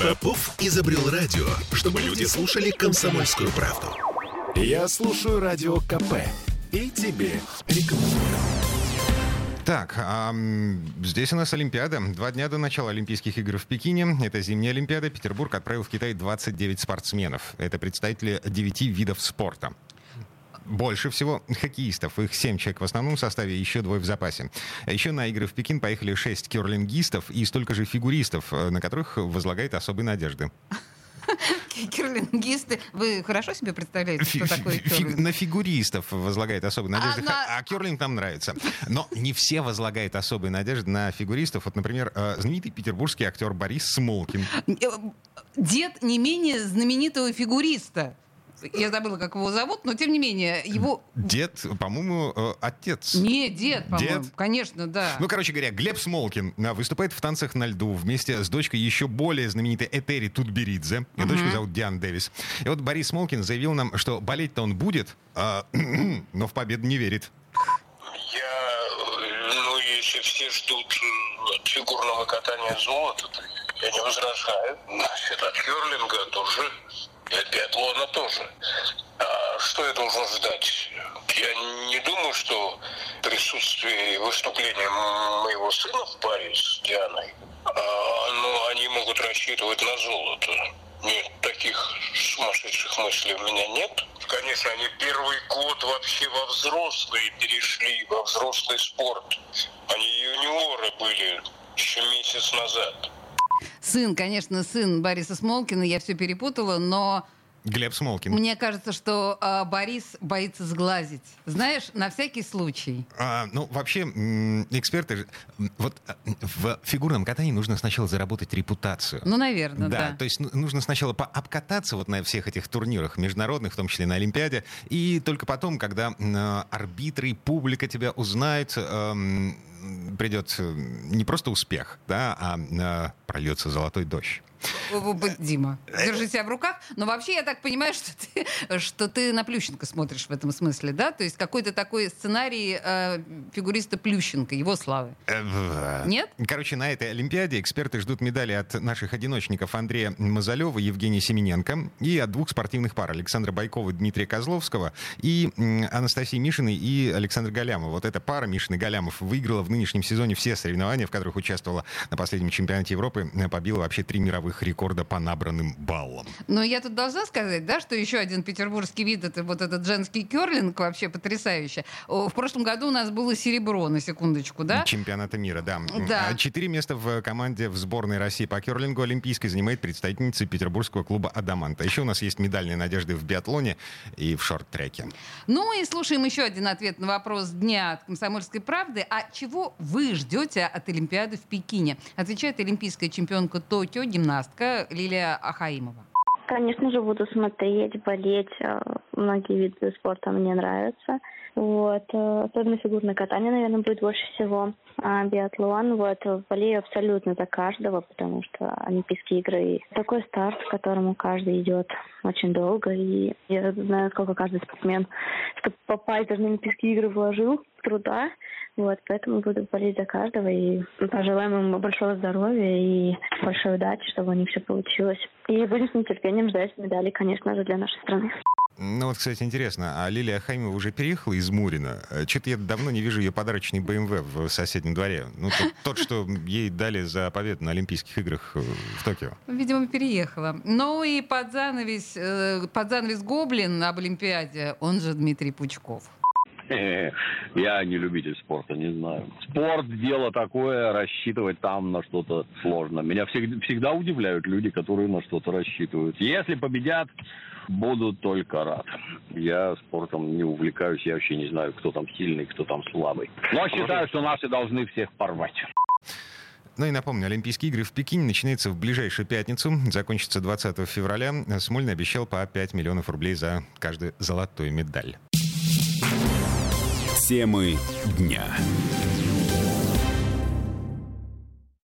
Попов изобрел радио, чтобы люди слушали комсомольскую правду. Я слушаю радио КП и тебе рекомендую. Так, а, здесь у нас Олимпиада. Два дня до начала Олимпийских игр в Пекине. Это зимняя Олимпиада. Петербург отправил в Китай 29 спортсменов. Это представители 9 видов спорта. Больше всего хоккеистов. Их семь человек в основном составе, еще двое в запасе. Еще на игры в Пекин поехали шесть керлингистов и столько же фигуристов, э, на которых возлагает особые надежды. Керлингисты. Вы хорошо себе представляете, что такое керлинг? На фигуристов возлагает особые надежды, а, на... а керлинг нам нравится. Но не все возлагают особые надежды на фигуристов. Вот, например, э, знаменитый петербургский актер Борис Смолкин. Э, дед не менее знаменитого фигуриста я забыла, как его зовут, но тем не менее, его... Дед, по-моему, э, отец. Не, дед, по-моему, дед? конечно, да. Ну, короче говоря, Глеб Смолкин э, выступает в «Танцах на льду» вместе с дочкой еще более знаменитой Этери Тутберидзе. Ее дочку зовут Диан Дэвис. И вот Борис Смолкин заявил нам, что болеть-то он будет, а, но в победу не верит. Я, ну, если все ждут от фигурного катания золота, то я не возражаю. Значит, от керлинга тоже от биатлона тоже. А что я должен ждать? Я не думаю, что присутствие и выступление моего сына в паре с Дианой, а, ну, они могут рассчитывать на золото. Нет, таких сумасшедших мыслей у меня нет. Конечно, они первый год вообще во взрослые перешли, во взрослый спорт. Они юниоры были еще месяц назад. Сын, конечно, сын Бориса Смолкина, я все перепутала, но Глеб Смолкин. Мне кажется, что э, Борис боится сглазить. Знаешь, на всякий случай. А, ну, вообще, эксперты... Вот а, в фигурном катании нужно сначала заработать репутацию. Ну, наверное, да. Да, то есть нужно сначала обкататься вот на всех этих турнирах международных, в том числе на Олимпиаде, и только потом, когда э, арбитры и публика тебя узнают, э, придет не просто успех, да, а э, прольется золотой дождь. Дима, держи себя в руках. Но вообще я так понимаю, что ты, что ты на Плющенко смотришь в этом смысле, да? То есть какой-то такой сценарий э, фигуриста Плющенко, его славы. Э, Нет? Короче, на этой Олимпиаде эксперты ждут медали от наших одиночников Андрея Мазалева, Евгения Семененко и от двух спортивных пар Александра Байкова, Дмитрия Козловского и Анастасии Мишиной и Александра Галямова. Вот эта пара Мишин и Галямов выиграла в нынешнем сезоне все соревнования, в которых участвовала на последнем чемпионате Европы, побила вообще три мировых рекорда по набранным баллам. Но я тут должна сказать, да, что еще один петербургский вид, это вот этот женский керлинг, вообще потрясающе. В прошлом году у нас было серебро, на секундочку, да? Чемпионата мира, да. да. А четыре места в команде в сборной России по керлингу олимпийской занимает представительница петербургского клуба «Адаманта». Еще у нас есть медальные надежды в биатлоне и в шорт-треке. Ну и слушаем еще один ответ на вопрос дня от «Комсомольской правды». А чего вы ждете от Олимпиады в Пекине? Отвечает олимпийская чемпионка Токио, гимнаст артистка Лилия Ахаимова. Конечно же, буду смотреть, болеть. Многие виды спорта мне нравятся. Вот. Э, особенно фигурное катание, наверное, будет больше всего. А биатлон, вот, болею абсолютно за каждого, потому что Олимпийские игры такой старт, к которому каждый идет очень долго. И я знаю, сколько каждый спортсмен, чтобы попасть в Олимпийские игры, вложил труда. Вот, поэтому буду болеть за каждого и пожелаем ему большого здоровья и большой удачи, чтобы у них все получилось. И будем с нетерпением ждать медали, конечно же, для нашей страны. Ну вот, кстати, интересно, а Лилия Хаймова уже переехала из Мурина? Э, Что-то я давно не вижу ее подарочный БМВ в соседнем дворе. Ну, тот, тот, что ей дали за победу на Олимпийских играх э, в Токио. Видимо, переехала. Ну и под занавес, э, под занавес Гоблин об Олимпиаде, он же Дмитрий Пучков. Я не любитель спорта, не знаю. Спорт – дело такое, рассчитывать там на что-то сложно. Меня всегда, удивляют люди, которые на что-то рассчитывают. Если победят, буду только рад. Я спортом не увлекаюсь, я вообще не знаю, кто там сильный, кто там слабый. Но считаю, что наши должны всех порвать. Ну и напомню, Олимпийские игры в Пекине начинаются в ближайшую пятницу, закончатся 20 февраля. Смольный обещал по 5 миллионов рублей за каждую золотую медаль. Темы дня.